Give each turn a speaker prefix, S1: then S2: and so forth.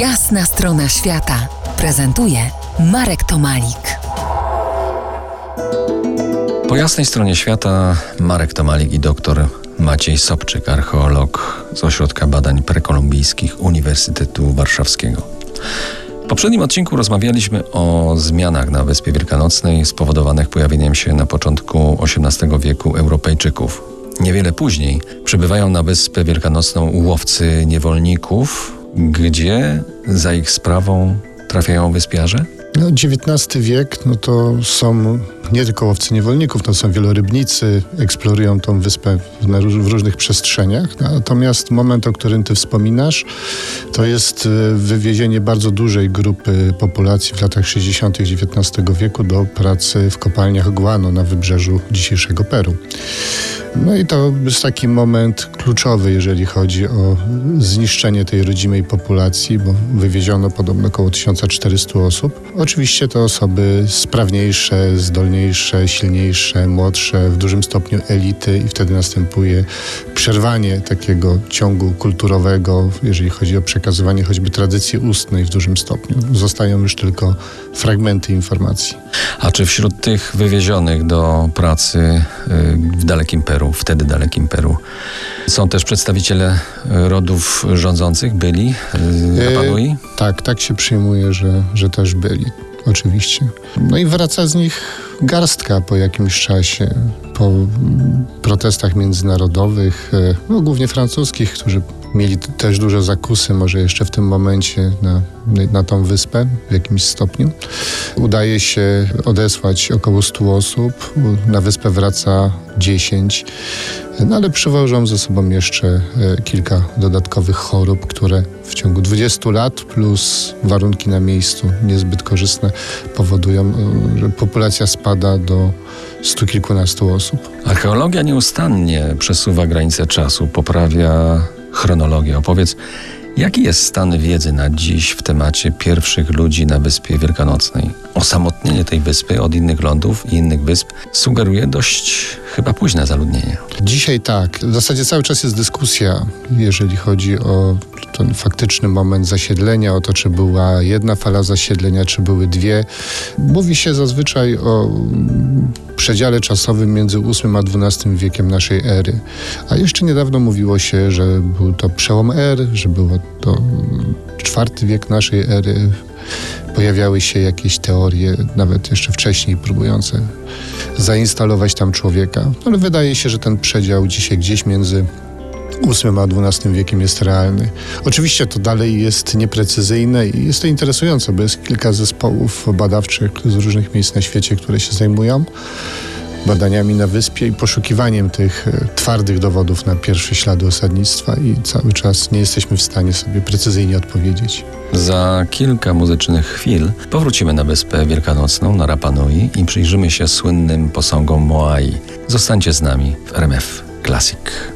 S1: Jasna strona świata prezentuje Marek Tomalik.
S2: Po jasnej stronie świata Marek Tomalik i doktor Maciej Sobczyk, archeolog z Ośrodka Badań Prekolumbijskich Uniwersytetu Warszawskiego. W poprzednim odcinku rozmawialiśmy o zmianach na Wyspie Wielkanocnej spowodowanych pojawieniem się na początku XVIII wieku Europejczyków. Niewiele później przybywają na Wyspę Wielkanocną łowcy niewolników, gdzie za ich sprawą trafiają wyspiarze?
S3: No, XIX wiek, no to są nie tylko łowcy niewolników, to są wielorybnicy, eksplorują tą wyspę w, różnych przestrzeniach. Natomiast moment, o którym ty wspominasz, to jest e, wywiezienie bardzo dużej grupy populacji w latach 60. XIX wieku do pracy w kopalniach guano na wybrzeżu dzisiejszego Peru. No i to jest taki moment kluczowy, jeżeli chodzi o zniszczenie tej rodzimej populacji, bo wywieziono podobno około 1400 osób. Oczywiście to osoby sprawniejsze, zdolniejsze, silniejsze, młodsze, w dużym stopniu elity i wtedy następuje przerwanie takiego ciągu kulturowego, jeżeli chodzi o przekazywanie choćby tradycji ustnej w dużym stopniu. Zostają już tylko fragmenty informacji.
S2: A czy wśród tych wywiezionych do pracy y, w dalekim Peru, wtedy dalekim Peru, są też przedstawiciele rodów rządzących? Byli? Rapanui?
S3: E, tak, tak się przyjmuje, że, że też byli. Oczywiście. No i wraca z nich garstka po jakimś czasie, po protestach międzynarodowych, e, no, głównie francuskich, którzy mieli też duże zakusy, może jeszcze w tym momencie na, na tą wyspę w jakimś stopniu. Udaje się odesłać około 100 osób, na wyspę wraca 10, no ale przywożą ze sobą jeszcze e, kilka dodatkowych chorób, które w ciągu 20 lat plus warunki na miejscu niezbyt korzystne powodują, e, że populacja spada do stu kilkunastu osób.
S2: Archeologia nieustannie przesuwa granice czasu, poprawia chronologię. Opowiedz, jaki jest stan wiedzy na dziś w temacie pierwszych ludzi na Wyspie Wielkanocnej? Osamotnienie tej wyspy od innych lądów i innych wysp sugeruje dość chyba późne zaludnienie.
S3: Dzisiaj tak. W zasadzie cały czas jest dyskusja, jeżeli chodzi o ten faktyczny moment zasiedlenia, o to, czy była jedna fala zasiedlenia, czy były dwie. Mówi się zazwyczaj o przedziale czasowym między VIII a XII wiekiem naszej ery. A jeszcze niedawno mówiło się, że był to przełom ery, że było to czwarty wiek naszej ery. Pojawiały się jakieś teorie, nawet jeszcze wcześniej, próbujące zainstalować tam człowieka. Ale wydaje się, że ten przedział dzisiaj gdzieś między VIII a XII wiekiem jest realny. Oczywiście to dalej jest nieprecyzyjne i jest to interesujące, bo jest kilka zespołów badawczych z różnych miejsc na świecie, które się zajmują badaniami na wyspie i poszukiwaniem tych e, twardych dowodów na pierwsze ślady osadnictwa i cały czas nie jesteśmy w stanie sobie precyzyjnie odpowiedzieć.
S2: Za kilka muzycznych chwil powrócimy na Wyspę Wielkanocną na Rapanui i przyjrzymy się słynnym posągom Moai. Zostańcie z nami w RMF Classic.